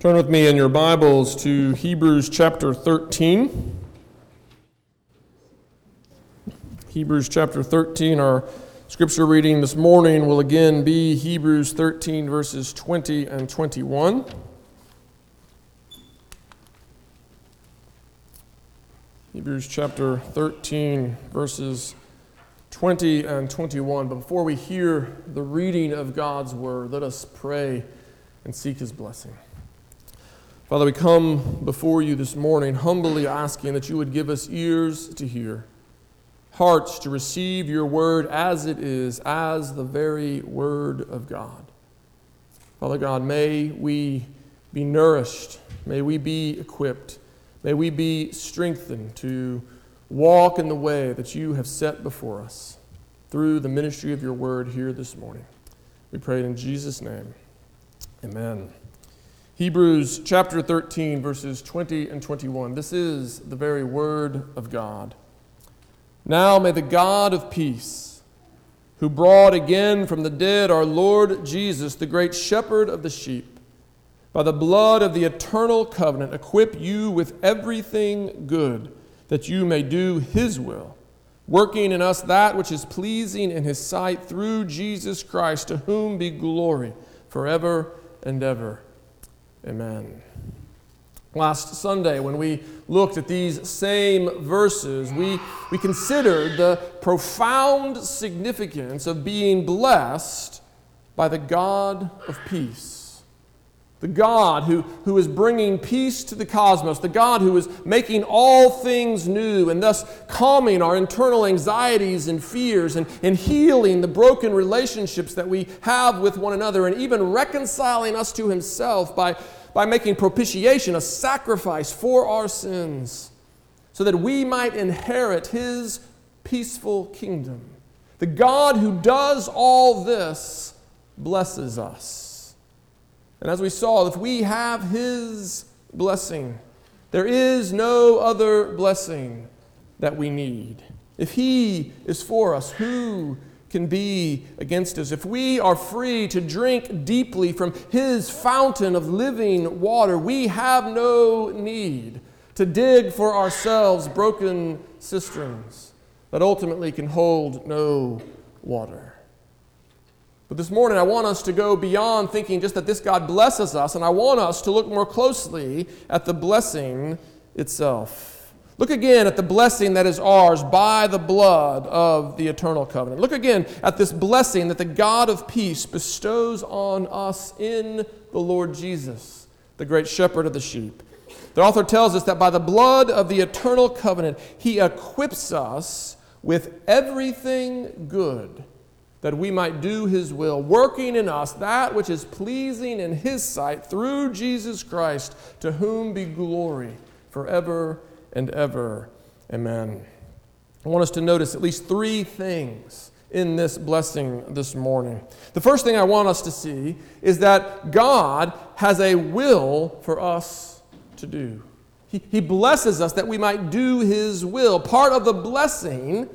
Turn with me in your Bibles to Hebrews chapter 13. Hebrews chapter 13, our scripture reading this morning will again be Hebrews 13, verses 20 and 21. Hebrews chapter 13, verses 20 and 21. But before we hear the reading of God's word, let us pray and seek his blessing. Father, we come before you this morning humbly asking that you would give us ears to hear, hearts to receive your word as it is, as the very word of God. Father God, may we be nourished, may we be equipped, may we be strengthened to walk in the way that you have set before us through the ministry of your word here this morning. We pray in Jesus' name. Amen. Hebrews chapter 13, verses 20 and 21. This is the very word of God. Now may the God of peace, who brought again from the dead our Lord Jesus, the great shepherd of the sheep, by the blood of the eternal covenant, equip you with everything good, that you may do his will, working in us that which is pleasing in his sight through Jesus Christ, to whom be glory forever and ever. Amen. Last Sunday, when we looked at these same verses, we, we considered the profound significance of being blessed by the God of peace. The God who, who is bringing peace to the cosmos, the God who is making all things new and thus calming our internal anxieties and fears and, and healing the broken relationships that we have with one another and even reconciling us to Himself by by making propitiation a sacrifice for our sins, so that we might inherit his peaceful kingdom. The God who does all this blesses us. And as we saw, if we have his blessing, there is no other blessing that we need. If he is for us, who can be against us. If we are free to drink deeply from His fountain of living water, we have no need to dig for ourselves broken cisterns that ultimately can hold no water. But this morning, I want us to go beyond thinking just that this God blesses us, and I want us to look more closely at the blessing itself. Look again at the blessing that is ours by the blood of the eternal covenant. Look again at this blessing that the God of peace bestows on us in the Lord Jesus, the great shepherd of the sheep. The author tells us that by the blood of the eternal covenant, he equips us with everything good that we might do his will, working in us that which is pleasing in his sight through Jesus Christ, to whom be glory forever and ever. Amen. I want us to notice at least three things in this blessing this morning. The first thing I want us to see is that God has a will for us to do. He, he blesses us that we might do His will. Part of the blessing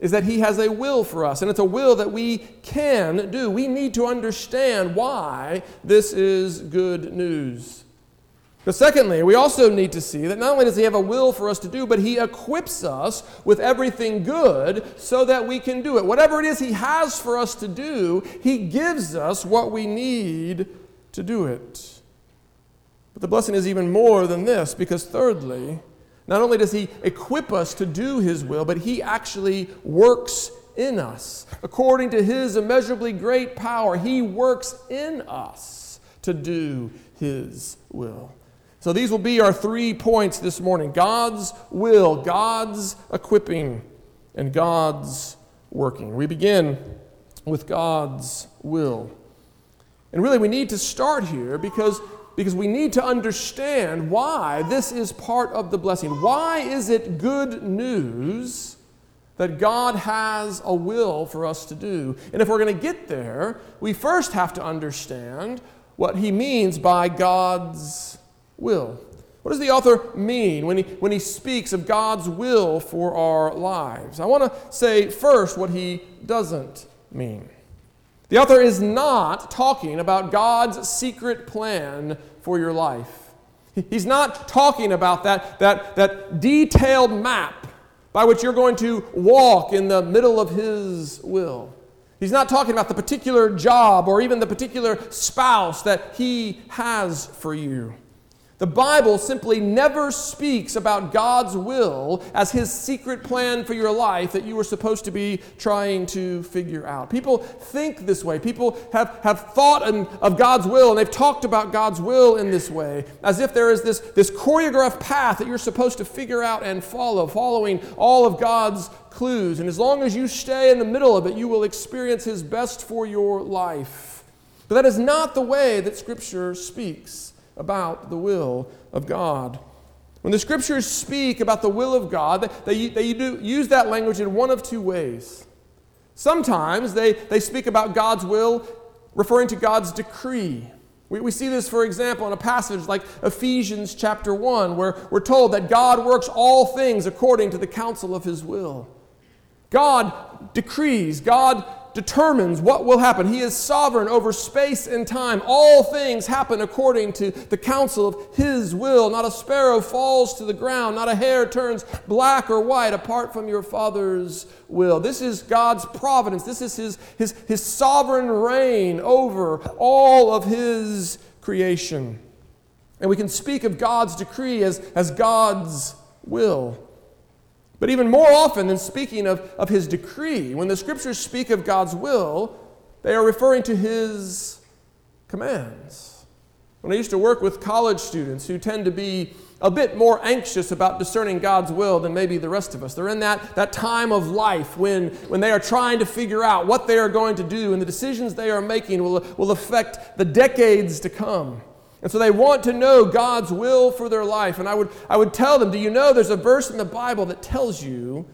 is that He has a will for us, and it's a will that we can do. We need to understand why this is good news. But secondly, we also need to see that not only does He have a will for us to do, but He equips us with everything good so that we can do it. Whatever it is He has for us to do, He gives us what we need to do it. But the blessing is even more than this, because thirdly, not only does He equip us to do His will, but He actually works in us. According to His immeasurably great power, He works in us to do His will. So these will be our three points this morning God's will, God's equipping, and God's working. We begin with God's will. And really, we need to start here because, because we need to understand why this is part of the blessing. Why is it good news that God has a will for us to do? And if we're going to get there, we first have to understand what he means by God's will. What does the author mean when he, when he speaks of God's will for our lives? I want to say first what he doesn't mean. The author is not talking about God's secret plan for your life. He's not talking about that, that, that detailed map by which you're going to walk in the middle of His will. He's not talking about the particular job or even the particular spouse that He has for you. The Bible simply never speaks about God's will as His secret plan for your life that you were supposed to be trying to figure out. People think this way. People have, have thought of God's will and they've talked about God's will in this way, as if there is this, this choreographed path that you're supposed to figure out and follow, following all of God's clues. And as long as you stay in the middle of it, you will experience His best for your life. But that is not the way that Scripture speaks about the will of God. When the scriptures speak about the will of God, they, they do use that language in one of two ways. Sometimes they, they speak about God's will referring to God's decree. We, we see this, for example, in a passage like Ephesians chapter 1, where we're told that God works all things according to the counsel of his will. God decrees, God determines what will happen. He is sovereign over space and time. All things happen according to the counsel of His will. Not a sparrow falls to the ground, not a hair turns black or white apart from your Father's will. This is God's providence. This is His, His, his sovereign reign over all of His creation. And we can speak of God's decree as, as God's will. But even more often than speaking of, of his decree, when the scriptures speak of God's will, they are referring to his commands. When I used to work with college students who tend to be a bit more anxious about discerning God's will than maybe the rest of us. They're in that, that time of life when, when they are trying to figure out what they are going to do, and the decisions they are making will, will affect the decades to come. And so they want to know God's will for their life. And I would, I would tell them, do you know there's a verse in the Bible that tells you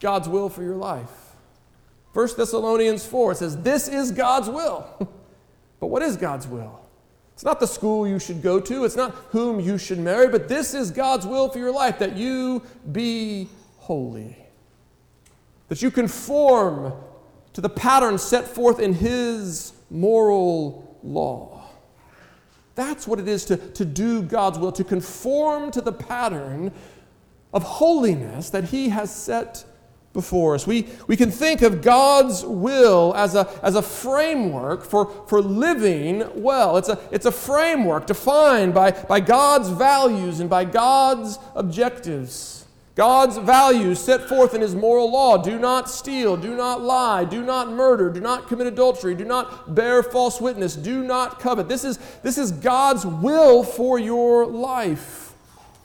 God's will for your life? 1 Thessalonians 4 says, This is God's will. but what is God's will? It's not the school you should go to, it's not whom you should marry, but this is God's will for your life that you be holy. That you conform to the pattern set forth in His moral law. That's what it is to, to do God's will, to conform to the pattern of holiness that He has set before us. We, we can think of God's will as a, as a framework for, for living well. It's a, it's a framework defined by, by God's values and by God's objectives. God's values set forth in His moral law. Do not steal, do not lie, do not murder, do not commit adultery, do not bear false witness, do not covet. This is, this is God's will for your life.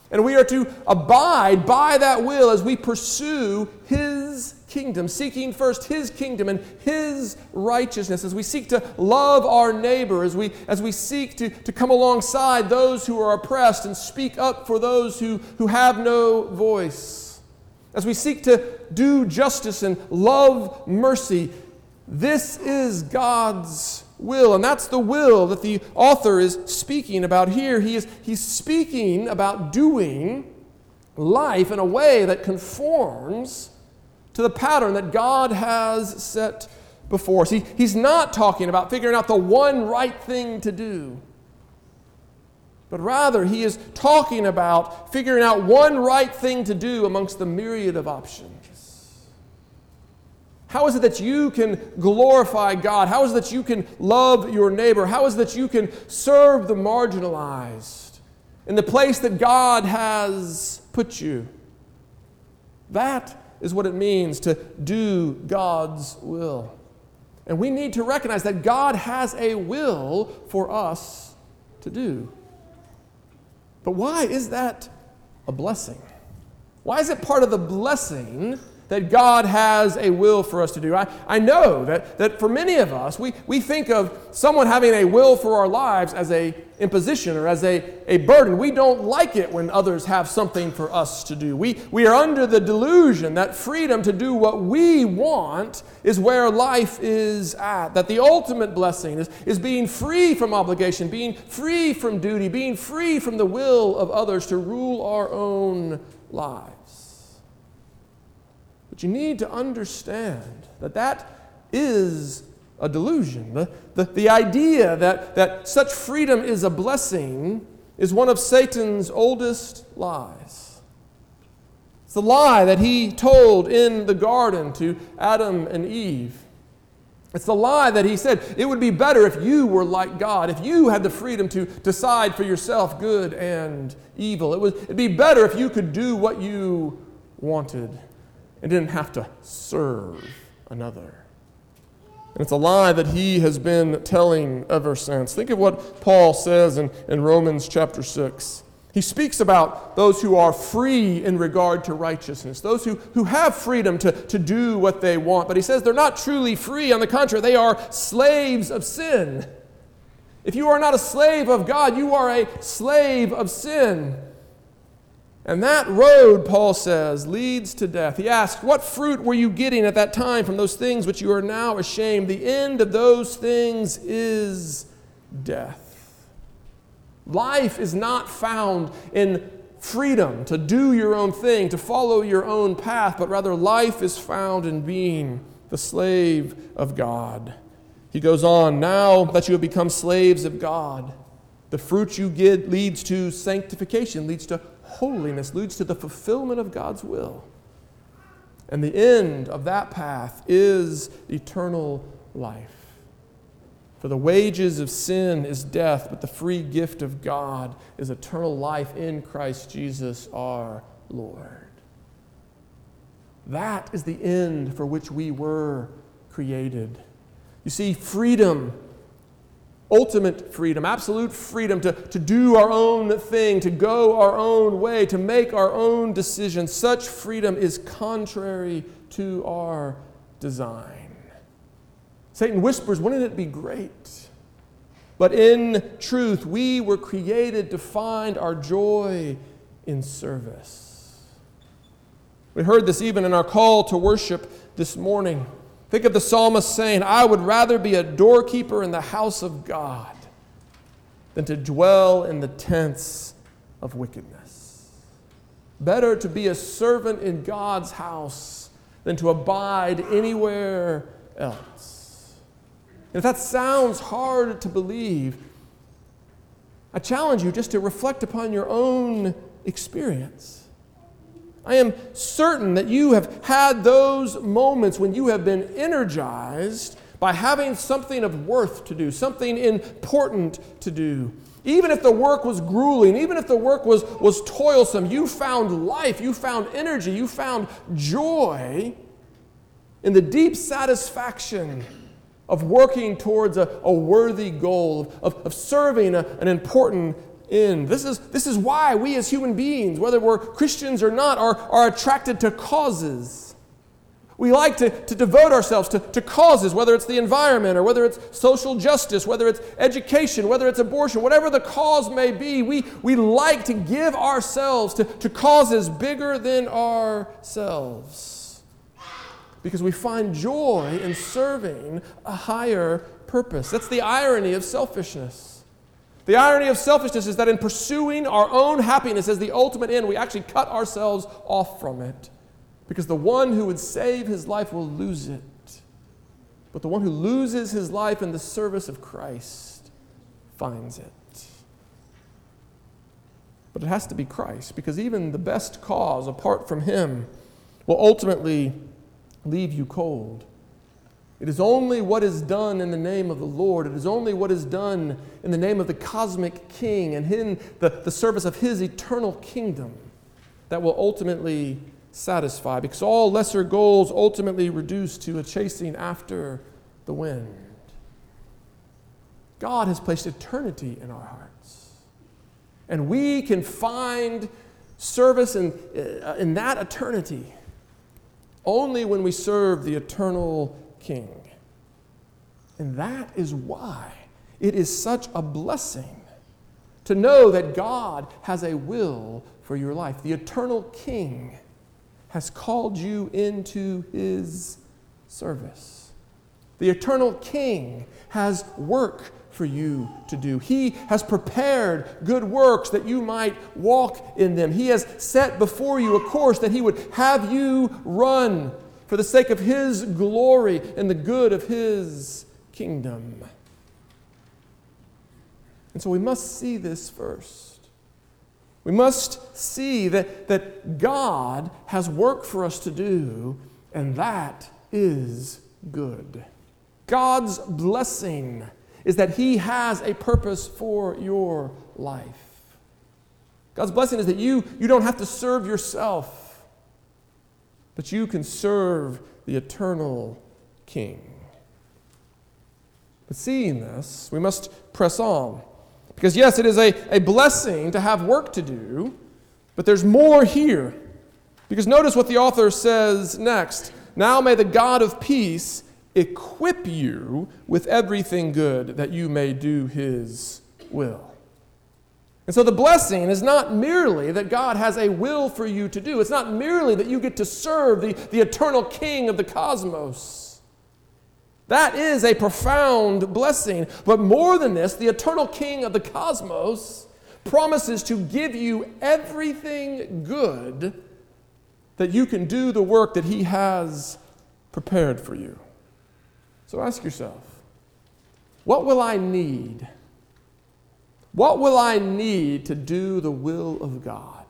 And we are to abide by that will as we pursue His kingdom, seeking first His kingdom and His righteousness, as we seek to love our neighbor, as we, as we seek to, to come alongside those who are oppressed and speak up for those who, who have no voice, as we seek to do justice and love mercy. This is God's will, and that's the will that the author is speaking about here. He is, he's speaking about doing life in a way that conforms to the pattern that God has set before us. He, he's not talking about figuring out the one right thing to do, but rather he is talking about figuring out one right thing to do amongst the myriad of options. How is it that you can glorify God? How is it that you can love your neighbor? How is it that you can serve the marginalized in the place that God has put you? That is what it means to do God's will. And we need to recognize that God has a will for us to do. But why is that a blessing? Why is it part of the blessing that God has a will for us to do. I, I know that, that for many of us, we, we think of someone having a will for our lives as a imposition or as a, a burden. We don't like it when others have something for us to do. We, we are under the delusion that freedom to do what we want is where life is at. That the ultimate blessing is, is being free from obligation, being free from duty, being free from the will of others to rule our own lives. You need to understand that that is a delusion. The, the, the idea that, that such freedom is a blessing is one of Satan's oldest lies. It's the lie that he told in the garden to Adam and Eve. It's the lie that he said it would be better if you were like God, if you had the freedom to decide for yourself good and evil. It would it'd be better if you could do what you wanted and didn't have to serve another. And it's a lie that he has been telling ever since. Think of what Paul says in, in Romans chapter 6. He speaks about those who are free in regard to righteousness, those who, who have freedom to, to do what they want. But he says they're not truly free. On the contrary, they are slaves of sin. If you are not a slave of God, you are a slave of sin. And that road, Paul says, leads to death. He asks, What fruit were you getting at that time from those things which you are now ashamed? The end of those things is death. Life is not found in freedom to do your own thing, to follow your own path, but rather life is found in being the slave of God. He goes on, Now that you have become slaves of God, the fruit you get leads to sanctification, leads to holiness leads to the fulfillment of God's will. And the end of that path is eternal life. For the wages of sin is death, but the free gift of God is eternal life in Christ Jesus our Lord. That is the end for which we were created. You see, freedom ultimate freedom, absolute freedom to, to do our own thing, to go our own way, to make our own decisions. Such freedom is contrary to our design. Satan whispers, wouldn't it be great? But in truth, we were created to find our joy in service. We heard this even in our call to worship this morning. Think of the psalmist saying, I would rather be a doorkeeper in the house of God than to dwell in the tents of wickedness. Better to be a servant in God's house than to abide anywhere else. And if that sounds hard to believe, I challenge you just to reflect upon your own experience. I am certain that you have had those moments when you have been energized by having something of worth to do, something important to do. Even if the work was grueling, even if the work was, was toilsome, you found life, you found energy, you found joy in the deep satisfaction of working towards a, a worthy goal, of, of serving a, an important in. This is, this is why we as human beings, whether we're Christians or not, are, are attracted to causes. We like to, to devote ourselves to, to causes, whether it's the environment or whether it's social justice, whether it's education, whether it's abortion, whatever the cause may be. We, we like to give ourselves to, to causes bigger than ourselves because we find joy in serving a higher purpose. That's the irony of selfishness. The irony of selfishness is that in pursuing our own happiness as the ultimate end, we actually cut ourselves off from it. Because the one who would save his life will lose it. But the one who loses his life in the service of Christ finds it. But it has to be Christ, because even the best cause apart from him will ultimately leave you cold. It is only what is done in the name of the Lord. It is only what is done in the name of the cosmic King and in the, the service of his eternal kingdom that will ultimately satisfy, because all lesser goals ultimately reduce to a chasing after the wind. God has placed eternity in our hearts. And we can find service in, uh, in that eternity only when we serve the eternal king. And that is why it is such a blessing to know that God has a will for your life. The eternal king has called you into his service. The eternal king has work for you to do. He has prepared good works that you might walk in them. He has set before you a course that he would have you run for the sake of His glory and the good of His kingdom. And so we must see this first. We must see that, that God has work for us to do, and that is good. God's blessing is that He has a purpose for your life. God's blessing is that you, you don't have to serve yourself, but you can serve the eternal King. But seeing this, we must press on. Because, yes, it is a, a blessing to have work to do, but there's more here. Because notice what the author says next. Now may the God of peace equip you with everything good that you may do his will. And so the blessing is not merely that God has a will for you to do, it's not merely that you get to serve the, the eternal king of the cosmos. That is a profound blessing. But more than this, the eternal king of the cosmos promises to give you everything good that you can do the work that he has prepared for you. So ask yourself what will I need? What will I need to do the will of God?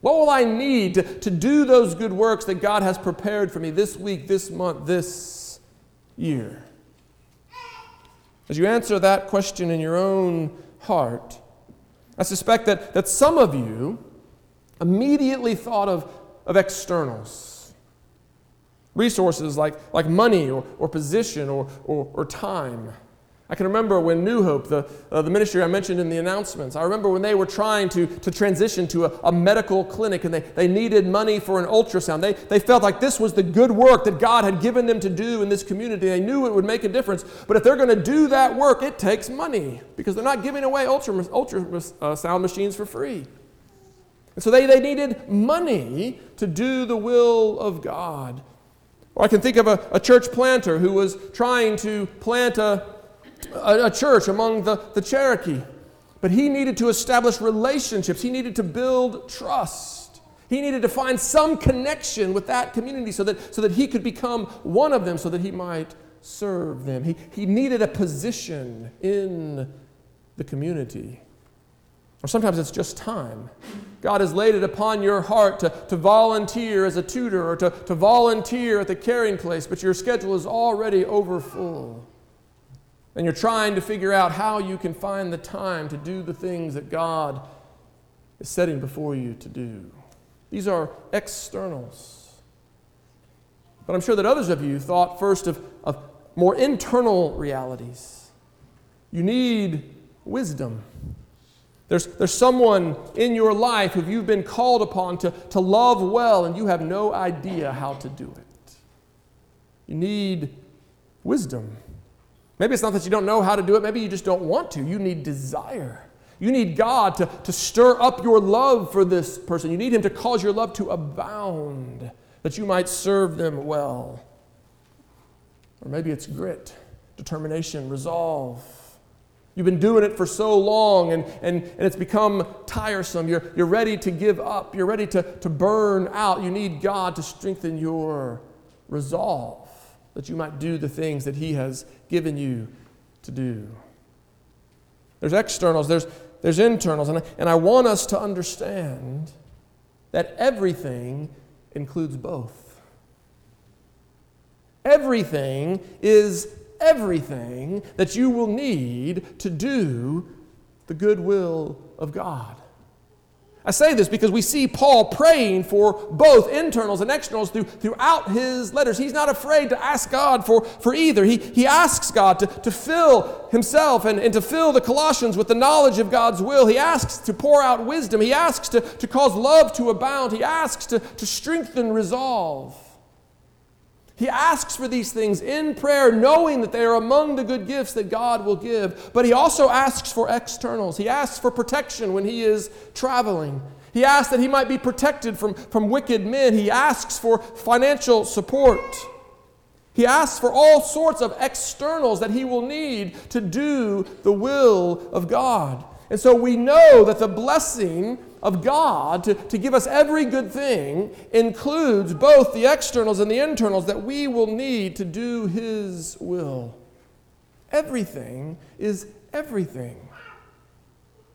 What will I need to, to do those good works that God has prepared for me this week, this month, this year? As you answer that question in your own heart, I suspect that, that some of you immediately thought of, of externals resources like, like money or, or position or, or, or time. I can remember when New Hope, the, uh, the ministry I mentioned in the announcements, I remember when they were trying to, to transition to a, a, medical clinic and they, they needed money for an ultrasound. They, they felt like this was the good work that God had given them to do in this community. They knew it would make a difference. But if they're going to do that work, it takes money because they're not giving away ultrasound ultra, uh, machines for free. And so they, they needed money to do the will of God. Or I can think of a, a church planter who was trying to plant a, a, a church among the, the Cherokee. But he needed to establish relationships, he needed to build trust. He needed to find some connection with that community so that, so that he could become one of them, so that he might serve them. He, he needed a position in the community. Or sometimes it's just time. God has laid it upon your heart to, to volunteer as a tutor or to, to volunteer at the caring place, but your schedule is already over full. And you're trying to figure out how you can find the time to do the things that God is setting before you to do. These are externals. But I'm sure that others of you thought first of, of more internal realities. You need wisdom. There's, there's someone in your life who you've been called upon to, to love well, and you have no idea how to do it. You need wisdom. Maybe it's not that you don't know how to do it, maybe you just don't want to. You need desire. You need God to, to stir up your love for this person. You need Him to cause your love to abound, that you might serve them well. Or maybe it's grit, determination, resolve. You've been doing it for so long and, and, and it's become tiresome. You're, you're ready to give up. You're ready to, to burn out. You need God to strengthen your resolve that you might do the things that He has given you to do. There's externals, there's, there's internals. And I, and I want us to understand that everything includes both. Everything is everything that you will need to do the good will of God. I say this because we see Paul praying for both internals and externals through, throughout his letters. He's not afraid to ask God for, for either. He, he asks God to, to fill himself and, and to fill the Colossians with the knowledge of God's will. He asks to pour out wisdom. He asks to, to cause love to abound. He asks to, to strengthen resolve. He asks for these things in prayer, knowing that they are among the good gifts that God will give. But he also asks for externals. He asks for protection when he is traveling. He asks that he might be protected from, from wicked men. He asks for financial support. He asks for all sorts of externals that he will need to do the will of God. And so we know that the blessing of God to, to give us every good thing includes both the externals and the internals that we will need to do His will. Everything is everything.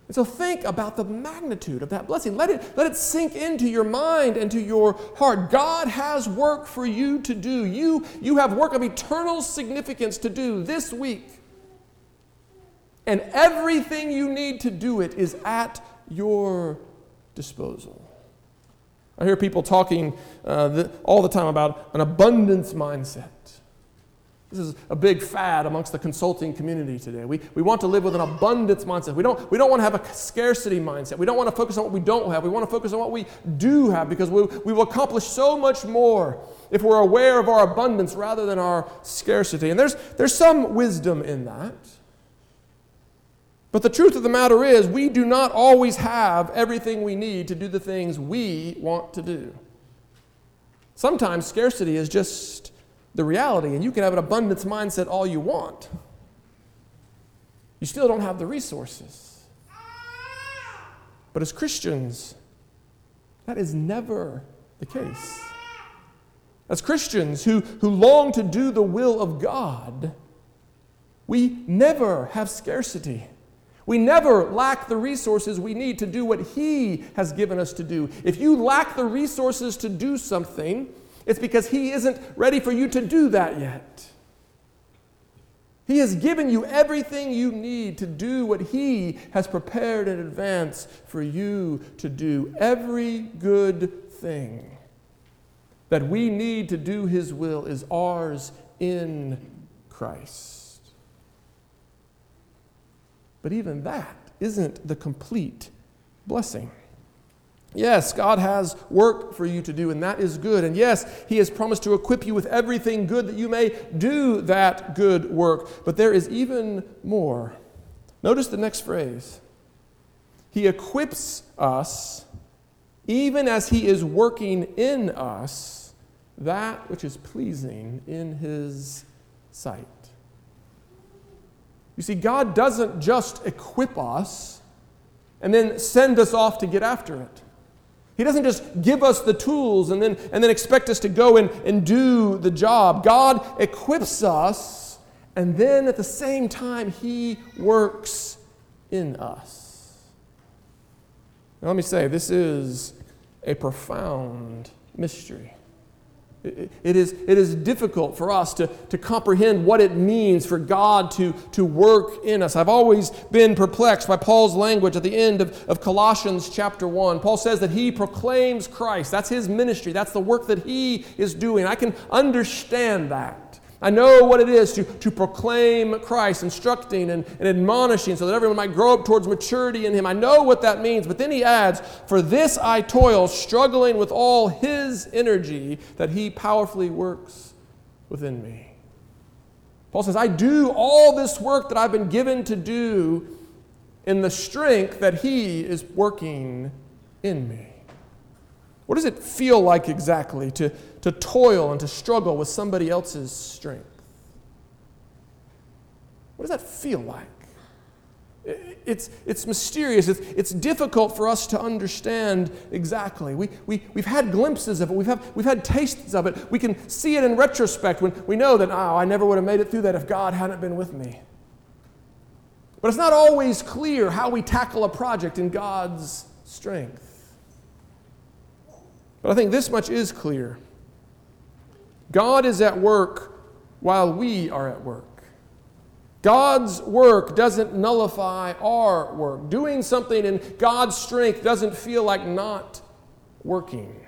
And so think about the magnitude of that blessing. Let it, let it sink into your mind and to your heart. God has work for you to do. You, you have work of eternal significance to do this week. And everything you need to do it is at your disposal. I hear people talking uh, the, all the time about an abundance mindset. This is a big fad amongst the consulting community today. We, we want to live with an abundance mindset. We don't, we don't want to have a scarcity mindset. We don't want to focus on what we don't have. We want to focus on what we do have because we, we will accomplish so much more if we're aware of our abundance rather than our scarcity. And there's, there's some wisdom in that. But the truth of the matter is, we do not always have everything we need to do the things we want to do. Sometimes scarcity is just the reality, and you can have an abundance mindset all you want. You still don't have the resources. But as Christians, that is never the case. As Christians who, who long to do the will of God, we never have scarcity. We never lack the resources we need to do what He has given us to do. If you lack the resources to do something, it's because He isn't ready for you to do that yet. He has given you everything you need to do what He has prepared in advance for you to do. Every good thing that we need to do His will is ours in Christ. But even that isn't the complete blessing. Yes, God has work for you to do, and that is good. And yes, He has promised to equip you with everything good that you may do that good work. But there is even more. Notice the next phrase He equips us, even as He is working in us, that which is pleasing in His sight. You see, God doesn't just equip us and then send us off to get after it. He doesn't just give us the tools and then, and then expect us to go and, and do the job. God equips us, and then at the same time, He works in us. Now, let me say, this is a profound mystery. It is, it is difficult for us to, to comprehend what it means for God to, to work in us. I've always been perplexed by Paul's language at the end of, of Colossians chapter 1. Paul says that he proclaims Christ. That's his ministry, that's the work that he is doing. I can understand that. I know what it is to, to proclaim Christ, instructing and, and admonishing so that everyone might grow up towards maturity in Him. I know what that means. But then he adds, For this I toil, struggling with all His energy that He powerfully works within me. Paul says, I do all this work that I've been given to do in the strength that He is working in me. What does it feel like exactly to, to toil and to struggle with somebody else's strength? What does that feel like? It's, it's mysterious. It's, it's difficult for us to understand exactly. We, we, we've had glimpses of it, we've, have, we've had tastes of it. We can see it in retrospect when we know that, oh, I never would have made it through that if God hadn't been with me. But it's not always clear how we tackle a project in God's strength. But I think this much is clear God is at work while we are at work. God's work doesn't nullify our work. Doing something in God's strength doesn't feel like not working.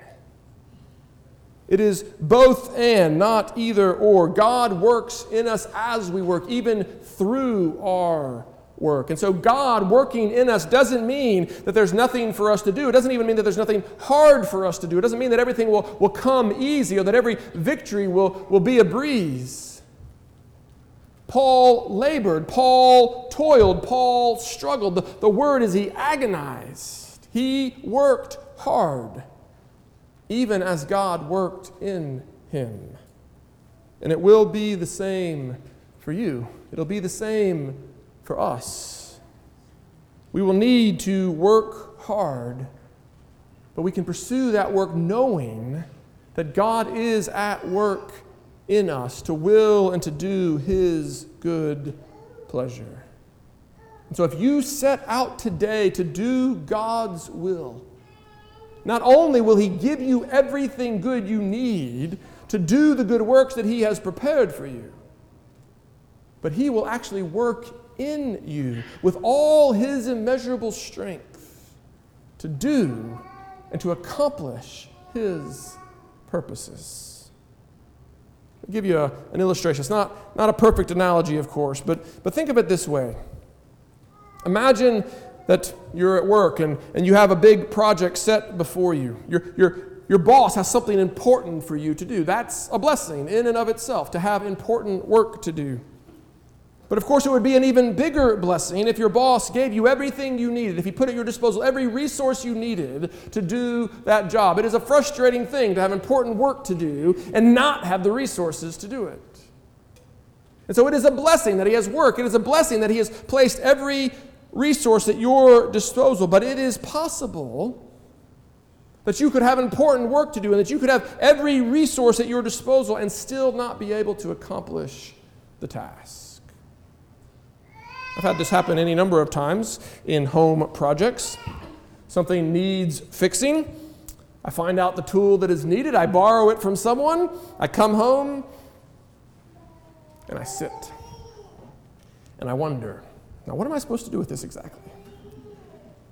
It is both and, not either or. God works in us as we work, even through our work. And so, God working in us doesn't mean that there's nothing for us to do. It doesn't even mean that there's nothing hard for us to do. It doesn't mean that everything will, will come easy or that every victory will, will be a breeze. Paul labored, Paul toiled, Paul struggled. The, the word is he agonized. He worked hard, even as God worked in him. And it will be the same for you. It'll be the same for us. We will need to work hard, but we can pursue that work knowing that God is at work in us to will and to do His good pleasure. And so if you set out today to do God's will, not only will He give you everything good you need to do the good works that He has prepared for you, but He will actually work in you with all His immeasurable strength to do and to accomplish His purposes. I'll give you a, an illustration. It's not, not a perfect analogy, of course, but, but think of it this way. Imagine that you're at work and, and you have a big project set before you. Your, your, your boss has something important for you to do. That's a blessing in and of itself to have important work to do. But of course, it would be an even bigger blessing if your boss gave you everything you needed, if he put at your disposal every resource you needed to do that job. It is a frustrating thing to have important work to do and not have the resources to do it. And so it is a blessing that he has work. It is a blessing that he has placed every resource at your disposal, but it is possible that you could have important work to do and that you could have every resource at your disposal and still not be able to accomplish the task. I've had this happen any number of times in home projects. Something needs fixing. I find out the tool that is needed. I borrow it from someone. I come home and I sit and I wonder now, what am I supposed to do with this exactly?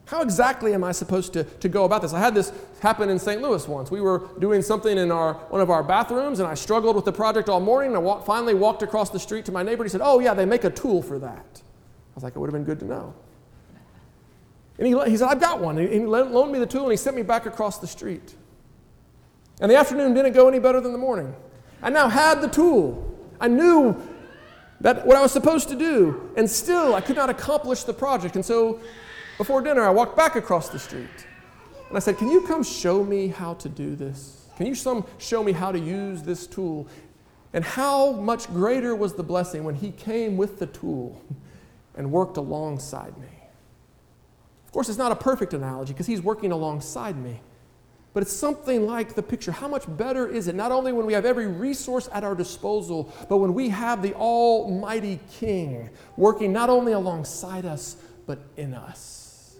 How exactly am I supposed to, to go about this? I had this happen in St. Louis once. We were doing something in our, one of our bathrooms, and I struggled with the project all morning. And I wa- finally walked across the street to my neighbor. And he said, Oh, yeah, they make a tool for that. I was like, It would have been good to know. And he, he said, I've got one. And he loaned me the tool, and he sent me back across the street. And the afternoon didn't go any better than the morning. I now had the tool. I knew that what I was supposed to do, and still I could not accomplish the project. And so before dinner, I walked back across the street and I said, Can you come show me how to do this? Can you some show me how to use this tool? And how much greater was the blessing when he came with the tool and worked alongside me? Of course, it's not a perfect analogy because he's working alongside me. But it's something like the picture. How much better is it, not only when we have every resource at our disposal, but when we have the Almighty King working not only alongside us, but in us?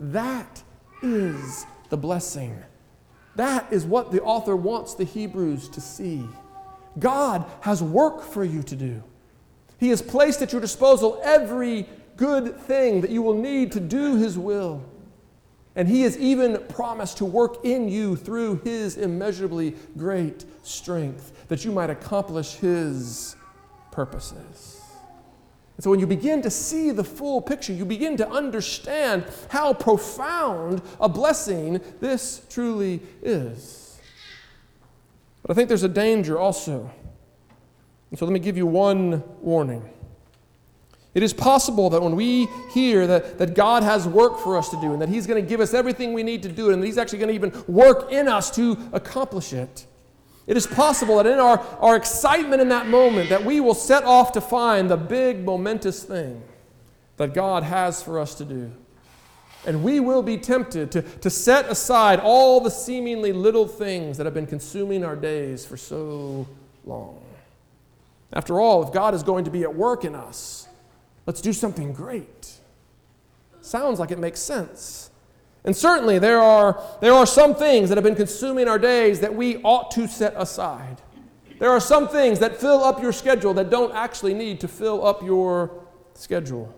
That is the blessing. That is what the author wants the Hebrews to see. God has work for you to do. He has placed at your disposal every good thing that you will need to do His will. And he has even promised to work in you through his immeasurably great strength that you might accomplish his purposes. And so when you begin to see the full picture, you begin to understand how profound a blessing this truly is. But I think there's a danger also. And so let me give you one warning. It is possible that when we hear that, that God has work for us to do and that He's going to give us everything we need to do it and that He's actually going to even work in us to accomplish it, it is possible that in our, our excitement in that moment that we will set off to find the big momentous thing that God has for us to do. And we will be tempted to, to set aside all the seemingly little things that have been consuming our days for so long. After all, if God is going to be at work in us, Let's do something great. Sounds like it makes sense. And certainly there are, there are some things that have been consuming our days that we ought to set aside. There are some things that fill up your schedule that don't actually need to fill up your schedule.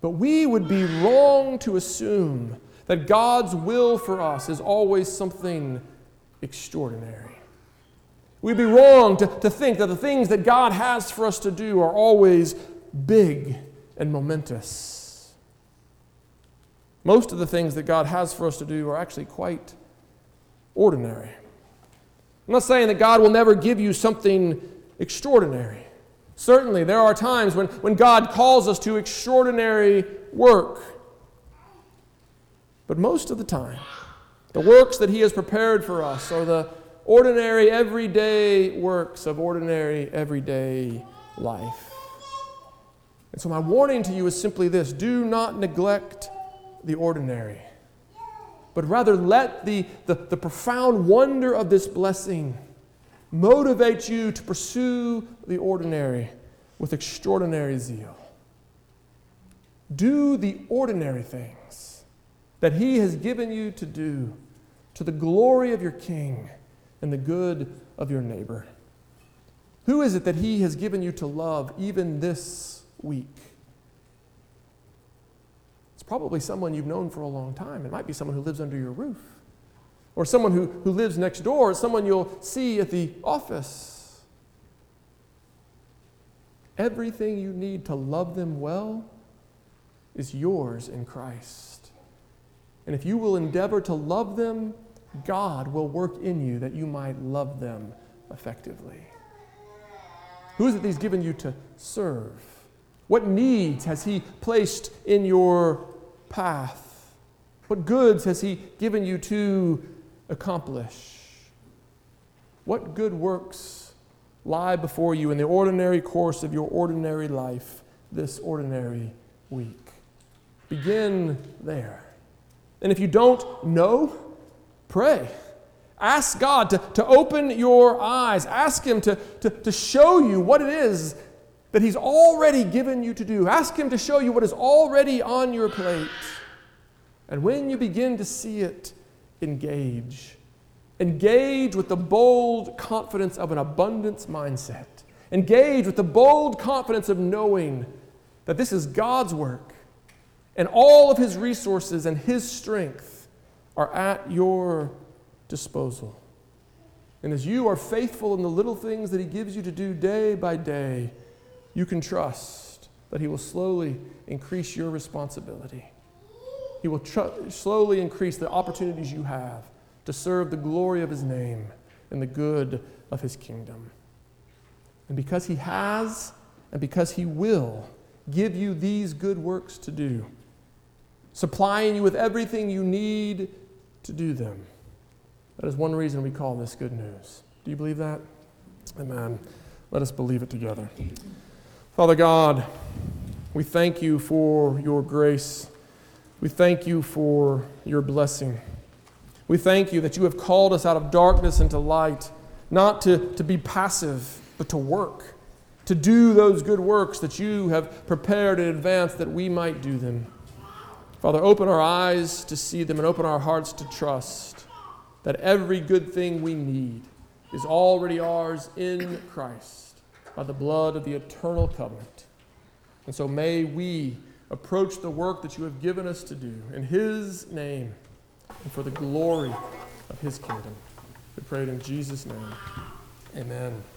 But we would be wrong to assume that God's will for us is always something extraordinary. We'd be wrong to, to think that the things that God has for us to do are always big and momentous. Most of the things that God has for us to do are actually quite ordinary. I'm not saying that God will never give you something extraordinary. Certainly, there are times when, when God calls us to extraordinary work. But most of the time, the works that He has prepared for us are the ordinary, everyday works of ordinary, everyday life. And so, my warning to you is simply this do not neglect the ordinary, but rather let the, the, the profound wonder of this blessing motivate you to pursue the ordinary with extraordinary zeal. Do the ordinary things that He has given you to do to the glory of your King and the good of your neighbor. Who is it that He has given you to love even this week? It's probably someone you've known for a long time. It might be someone who lives under your roof, or someone who, who lives next door, or someone you'll see at the office. Everything you need to love them well is yours in Christ. And if you will endeavor to love them, God will work in you that you might love them effectively. Who is it that He's given you to serve? What needs has He placed in your path? What goods has He given you to accomplish? What good works lie before you in the ordinary course of your ordinary life this ordinary week? Begin there. And if you don't know, pray. Ask God to, to open your eyes. Ask Him to, to, to show you what it is that He's already given you to do. Ask Him to show you what is already on your plate. And when you begin to see it, engage. Engage with the bold confidence of an abundance mindset. Engage with the bold confidence of knowing that this is God's work and all of His resources and His strength are at your disposal. And as you are faithful in the little things that He gives you to do day by day, you can trust that He will slowly increase your responsibility. He will tr- slowly increase the opportunities you have to serve the glory of His name and the good of His kingdom. And because He has, and because He will, give you these good works to do, supplying you with everything you need to do them. That is one reason we call this good news. Do you believe that? Amen. Let us believe it together. Father God, we thank you for your grace. We thank you for your blessing. We thank you that you have called us out of darkness into light, not to, to be passive, but to work, to do those good works that you have prepared in advance that we might do them. Father, open our eyes to see them and open our hearts to trust that every good thing we need is already ours in Christ by the blood of the eternal covenant. And so may we approach the work that you have given us to do in His name and for the glory of His kingdom. We pray it in Jesus' name. Amen.